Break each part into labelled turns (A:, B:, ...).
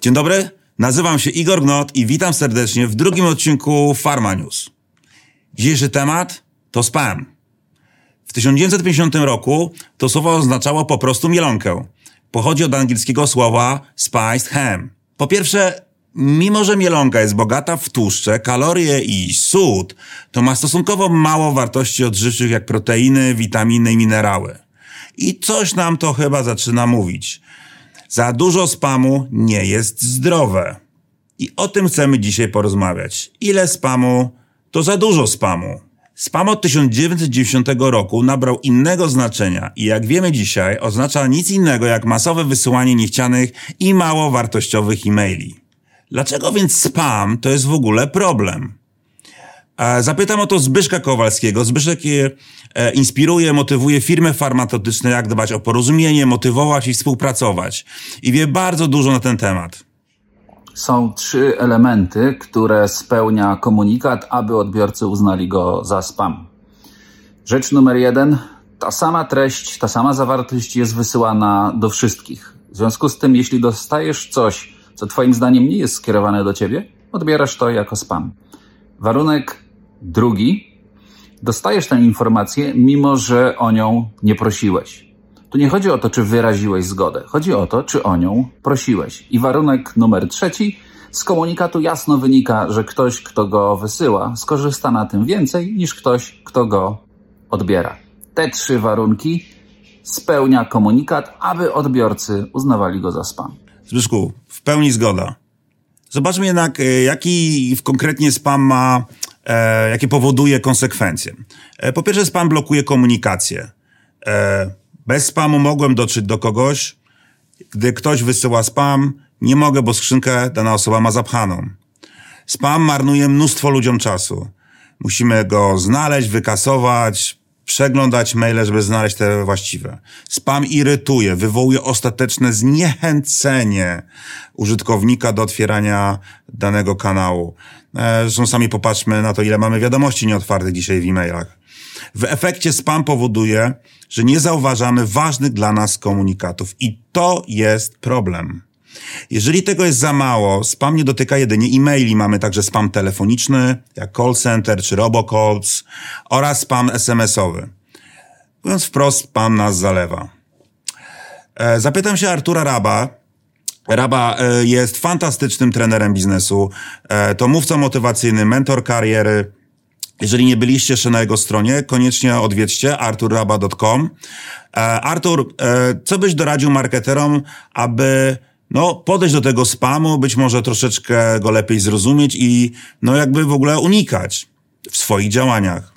A: Dzień dobry, nazywam się Igor Gnot i witam serdecznie w drugim odcinku Pharma News. Dzisiejszy temat to spam. W 1950 roku to słowo oznaczało po prostu mielonkę. Pochodzi od angielskiego słowa spiced ham. Po pierwsze, mimo że mielonka jest bogata w tłuszcze, kalorie i sód, to ma stosunkowo mało wartości odżywczych jak proteiny, witaminy i minerały. I coś nam to chyba zaczyna mówić. Za dużo spamu nie jest zdrowe. I o tym chcemy dzisiaj porozmawiać. Ile spamu to za dużo spamu? Spam od 1990 roku nabrał innego znaczenia i jak wiemy dzisiaj oznacza nic innego jak masowe wysyłanie niechcianych i mało wartościowych e-maili. Dlaczego więc spam to jest w ogóle problem? E, Zapytam o to Zbyszka Kowalskiego. Zbyszek e, inspiruje, motywuje firmy farmaceutyczne, jak dbać o porozumienie, motywować i współpracować. I wie bardzo dużo na ten temat.
B: Są trzy elementy, które spełnia komunikat, aby odbiorcy uznali go za spam. Rzecz numer jeden. Ta sama treść, ta sama zawartość jest wysyłana do wszystkich. W związku z tym, jeśli dostajesz coś, co Twoim zdaniem nie jest skierowane do Ciebie, odbierasz to jako spam. Warunek drugi. Dostajesz tę informację, mimo że o nią nie prosiłeś. Tu nie chodzi o to, czy wyraziłeś zgodę. Chodzi o to, czy o nią prosiłeś. I warunek numer trzeci. Z komunikatu jasno wynika, że ktoś, kto go wysyła, skorzysta na tym więcej niż ktoś, kto go odbiera. Te trzy warunki spełnia komunikat, aby odbiorcy uznawali go za spam.
A: Zbyszku, w pełni zgoda. Zobaczmy jednak, e, jaki konkretnie spam ma, e, jakie powoduje konsekwencje. E, po pierwsze, spam blokuje komunikację. E, bez spamu mogłem dotrzeć do kogoś. Gdy ktoś wysyła spam, nie mogę, bo skrzynkę dana osoba ma zapchaną. Spam marnuje mnóstwo ludziom czasu. Musimy go znaleźć, wykasować, przeglądać maile, żeby znaleźć te właściwe. Spam irytuje, wywołuje ostateczne zniechęcenie użytkownika do otwierania danego kanału. E, Zresztą sami popatrzmy na to, ile mamy wiadomości nieotwartych dzisiaj w e-mailach. W efekcie spam powoduje, że nie zauważamy ważnych dla nas komunikatów i to jest problem. Jeżeli tego jest za mało, spam nie dotyka jedynie e-maili. Mamy także spam telefoniczny, jak call center czy robocalls oraz spam SMS-owy. Mówiąc wprost, spam nas zalewa. E, Zapytam się Artura Raba. Raba e, jest fantastycznym trenerem biznesu. E, To mówca motywacyjny, mentor kariery. Jeżeli nie byliście jeszcze na jego stronie, koniecznie odwiedźcie arturraba.com. E, Artur, co byś doradził marketerom, aby no, podejść do tego spamu, być może troszeczkę go lepiej zrozumieć i no jakby w ogóle unikać w swoich działaniach?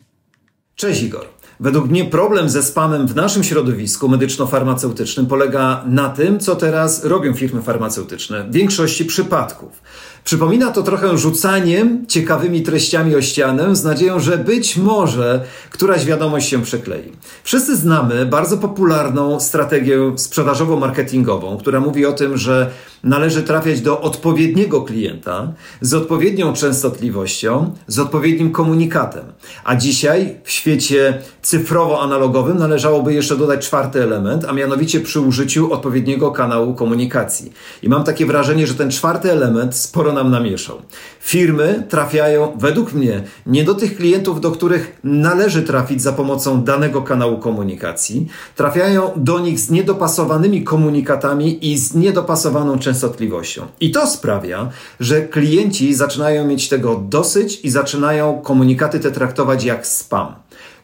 C: Cześć Igor. Według mnie problem ze spamem w naszym środowisku medyczno-farmaceutycznym polega na tym, co teraz robią firmy farmaceutyczne w większości przypadków. Przypomina to trochę rzucaniem ciekawymi treściami o ścianę z nadzieją, że być może któraś wiadomość się przyklei. Wszyscy znamy bardzo popularną strategię sprzedażowo-marketingową, która mówi o tym, że należy trafiać do odpowiedniego klienta z odpowiednią częstotliwością, z odpowiednim komunikatem. A dzisiaj w świecie cyfrowo-analogowym należałoby jeszcze dodać czwarty element, a mianowicie przy użyciu odpowiedniego kanału komunikacji. I mam takie wrażenie, że ten czwarty element sporo nam namieszał. Firmy trafiają, według mnie, nie do tych klientów, do których należy trafić za pomocą danego kanału komunikacji. Trafiają do nich z niedopasowanymi komunikatami i z niedopasowaną częstotliwością. I to sprawia, że klienci zaczynają mieć tego dosyć i zaczynają komunikaty te traktować jak spam.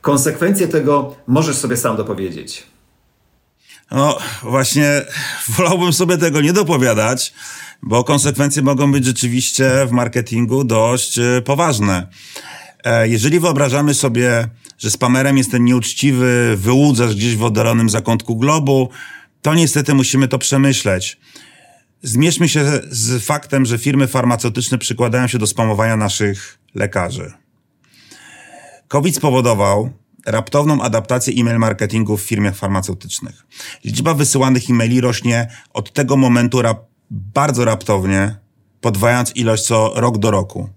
C: Konsekwencje tego możesz sobie sam dopowiedzieć.
A: No właśnie, wolałbym sobie tego nie dopowiadać, bo konsekwencje mogą być rzeczywiście w marketingu dość e, poważne. E, Jeżeli wyobrażamy sobie, że spamerem jest ten nieuczciwy wyłudzacz gdzieś w oddalonym zakątku globu, to niestety musimy to przemyśleć. Zmierzmy się z faktem, że firmy farmaceutyczne przykładają się do spamowania naszych lekarzy. COVID spowodował raptowną adaptację e-mail marketingu w firmach farmaceutycznych. Liczba wysyłanych e-maili rośnie od tego momentu rap bardzo raptownie, podwajając ilość co rok do roku.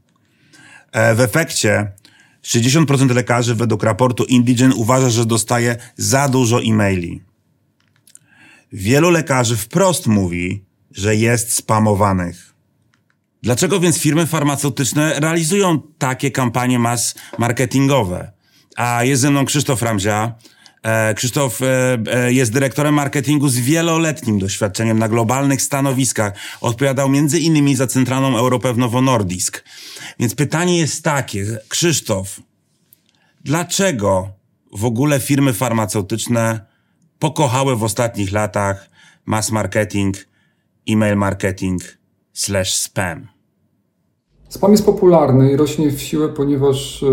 A: E, W efekcie 60% lekarzy według raportu Indigen uważa, że dostaje za dużo e-maili. Wielu lekarzy wprost mówi, że jest spamowanych. Dlaczego więc firmy farmaceutyczne realizują takie kampanie mas marketingowe? A jest ze mną Krzysztof Ramzia. E, Krzysztof e, e, jest dyrektorem marketingu z wieloletnim doświadczeniem na globalnych stanowiskach. Odpowiadał między innymi za Centralną Europę w Nowo Nordisk. Więc pytanie jest takie, Krzysztof, dlaczego w ogóle firmy farmaceutyczne pokochały w ostatnich latach mass marketing, e-mail marketing slash spam?
D: Spam jest popularny i rośnie w siłę, ponieważ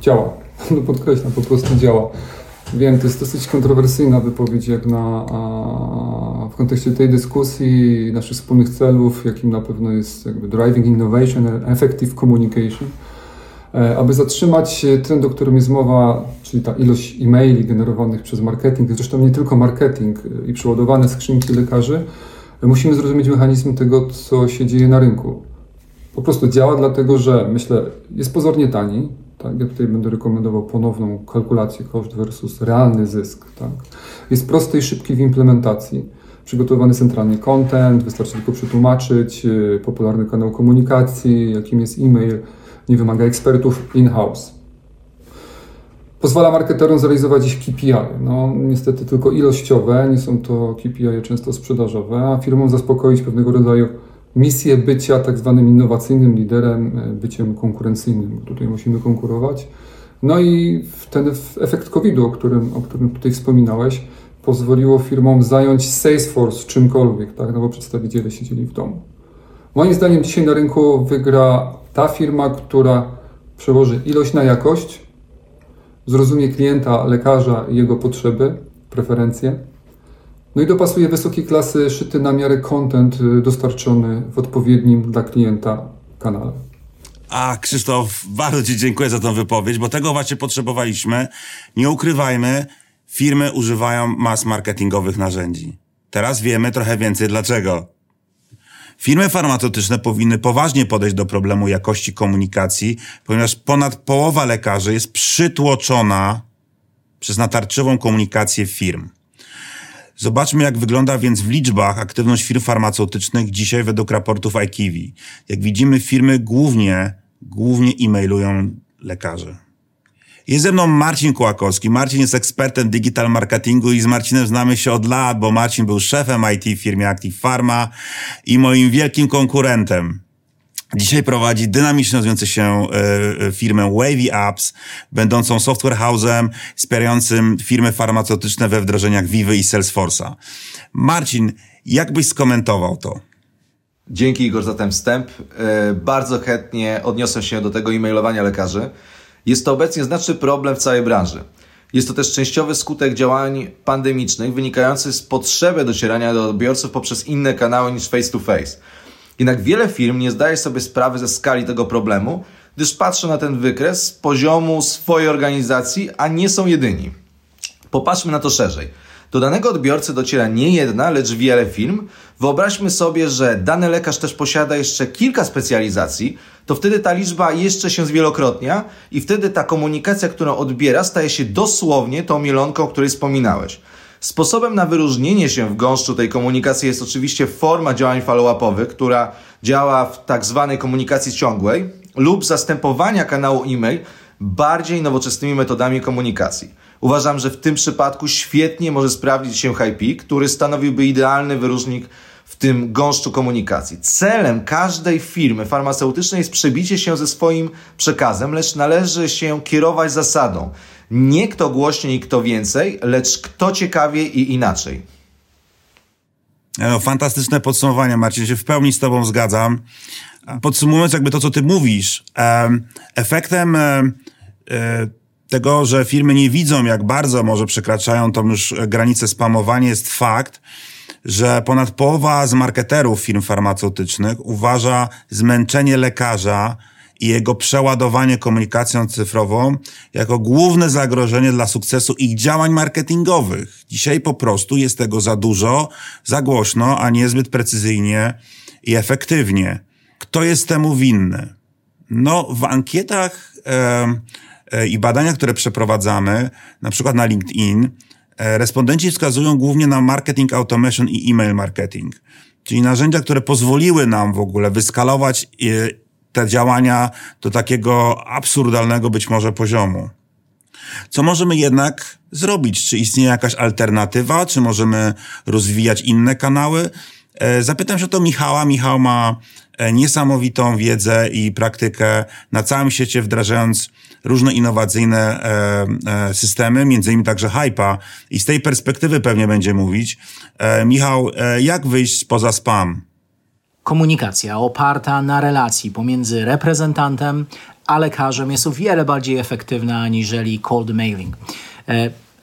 D: działa. No podkreślam, po prostu działa. Wiem, to jest dosyć kontrowersyjna wypowiedź jak na, a, w kontekście tej dyskusji, naszych wspólnych celów, jakim na pewno jest jakby driving innovation and effective communication. E, aby zatrzymać trend, o którym jest mowa, czyli ta ilość e-maili generowanych przez marketing, zresztą nie tylko marketing i przeładowane skrzynki lekarzy, musimy zrozumieć mechanizm tego, co się dzieje na rynku. Po prostu działa dlatego, że myślę, jest pozornie tani, tak? Ja tutaj będę rekomendował ponowną kalkulację koszt versus realny zysk. Tak? Jest prosty i szybki w implementacji. Przygotowany centralnie content, wystarczy tylko przetłumaczyć, y, popularny kanał komunikacji, jakim jest e-mail, nie wymaga ekspertów in-house. Pozwala marketerom zrealizować ich KPI. No, niestety tylko ilościowe, nie są to KPI często sprzedażowe, a firmom zaspokoić pewnego rodzaju misję bycia tak zwanym innowacyjnym liderem, e, byciem konkurencyjnym, tutaj musimy konkurować. No i ten efekt COVID-u, o którym, o którym tutaj wspominałeś, pozwoliło firmom zająć Salesforce czymkolwiek, tak? no bo przedstawiciele siedzieli w domu. Moim zdaniem dzisiaj na rynku wygra ta firma, która przełoży ilość na jakość, zrozumie klienta, lekarza i jego potrzeby, preferencje, no i dopasuje wysokiej klasy szyty na miarę content y, dostarczony w odpowiednim dla klienta kanale.
A: A Krzysztof, bardzo Ci dziękuję za tę wypowiedź, bo tego właśnie potrzebowaliśmy. Nie ukrywajmy, firmy używają mas marketingowych narzędzi. Teraz wiemy trochę więcej dlaczego. Firmy farmaceutyczne powinny poważnie podejść do problemu jakości komunikacji, ponieważ ponad połowa lekarzy jest przytłoczona przez natarczywą komunikację firm. Zobaczmy, jak wygląda więc w liczbach aktywność firm farmaceutycznych dzisiaj według raportów IKIVI. Jak widzimy, firmy głównie, głównie e-mailują lekarzy. Jest ze mną Marcin Kłakowski. Marcin jest ekspertem digital marketingu i z Marcinem znamy się od lat, bo Marcin był szefem IT w firmie Active Pharma i moim wielkim konkurentem. Dzisiaj prowadzi dynamicznie rozwijającą się y, firmę Wavy Apps, będącą software house'em wspierającym firmy farmaceutyczne we wdrożeniach Vivy i Salesforce'a. Marcin, jak byś skomentował to?
E: Dzięki Igor za ten wstęp. Y, bardzo chętnie odniosę się do tego e-mailowania lekarzy. Jest to obecnie znaczny problem w całej branży. Jest to też częściowy skutek działań pandemicznych wynikający z potrzeby docierania do odbiorców poprzez inne kanały niż face to face. Jednak wiele firm nie zdaje sobie sprawy ze skali tego problemu, gdyż patrzą na ten wykres z poziomu swojej organizacji, a nie są jedyni. Popatrzmy na to szerzej. Do danego odbiorcy dociera nie jedna, lecz wiele firm. Wyobraźmy sobie, że dany lekarz też posiada jeszcze kilka specjalizacji, to wtedy ta liczba jeszcze się zwielokrotnia i wtedy ta komunikacja, którą odbiera, staje się dosłownie tą mielonką, o której wspominałeś. Sposobem na wyróżnienie się w gąszczu tej komunikacji jest oczywiście forma działań follow-upowych, która działa w tak zwanej komunikacji ciągłej lub zastępowania kanału e-mail bardziej nowoczesnymi metodami komunikacji. Uważam, że w tym przypadku świetnie może sprawdzić się HiPeak, który stanowiłby idealny wyróżnik w tym gąszczu komunikacji. Celem każdej firmy farmaceutycznej jest przebicie się ze swoim przekazem, lecz należy się kierować zasadą nie kto głośniej, kto więcej, lecz kto ciekawiej i inaczej.
A: No, fantastyczne podsumowanie, Marcin, się w pełni z Tobą zgadzam. Podsumowując jakby to, co Ty mówisz, efektem e, tego, że firmy nie widzą, jak bardzo może przekraczają tą już granicę spamowania, jest fakt, że ponad połowa z marketerów firm farmaceutycznych uważa zmęczenie lekarza i jego przeładowanie komunikacją cyfrową jako główne zagrożenie dla sukcesu ich działań marketingowych. Dzisiaj po prostu jest tego za dużo, za głośno, a niezbyt precyzyjnie i efektywnie. Kto jest temu winny? No, w ankietach i badaniach, które przeprowadzamy, na przykład na LinkedIn, e, respondenci wskazują głównie na marketing automation i email marketing, czyli narzędzia, które pozwoliły nam w ogóle wyskalować e, te działania do takiego absurdalnego być może poziomu. Co możemy jednak zrobić? Czy istnieje jakaś alternatywa? Czy możemy rozwijać inne kanały? E, zapytam się o to Michała. Michał ma e, niesamowitą wiedzę i praktykę na całym świecie, wdrażając różne innowacyjne e, systemy, między innymi także Hypa. I z tej perspektywy pewnie będzie mówić. Michał, jak wyjść poza spam?
F: Komunikacja oparta na relacji pomiędzy reprezentantem a lekarzem jest o wiele bardziej efektywna aniżeli cold mailing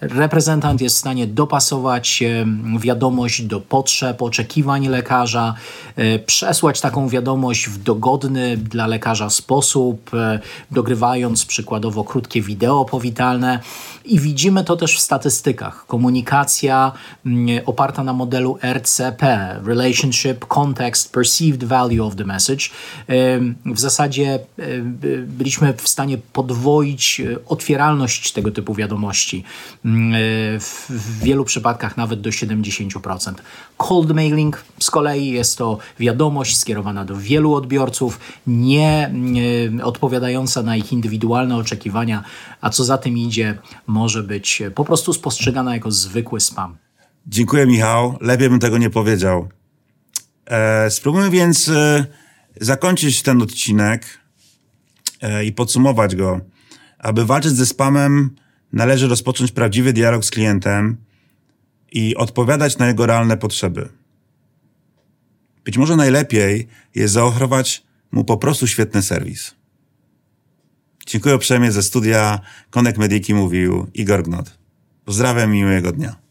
F: reprezentant jest w stanie dopasować wiadomość do potrzeb, oczekiwań lekarza, e, przesłać taką wiadomość w dogodny dla lekarza sposób, e, dogrywając przykładowo krótkie wideo powitalne. I widzimy to też w statystykach. Komunikacja oparta na modelu RCP, Relationship, Context, Perceived Value of the Message. W zasadzie byliśmy w stanie podwoić e, otwieralność tego typu wiadomości. E, w wielu przypadkach nawet do 70%. Cold mailing z kolei jest to wiadomość skierowana do wielu odbiorców, nie odpowiadająca na ich indywidualne oczekiwania, a co za tym idzie, może być po prostu spostrzegana jako zwykły spam.
A: Dziękuję, Michał. Lepiej bym tego nie powiedział. E, spróbujmy więc e, zakończyć ten odcinek e, i podsumować go. Aby walczyć ze spamem, należy rozpocząć prawdziwy dialog z klientem i odpowiadać na jego realne potrzeby. Być może najlepiej jest zaoferować mu po prostu świetny serwis. Dziękuję uprzejmie ze studia Konek Mediki mówił Igor Gnot. Pozdrawiam i miłego dnia.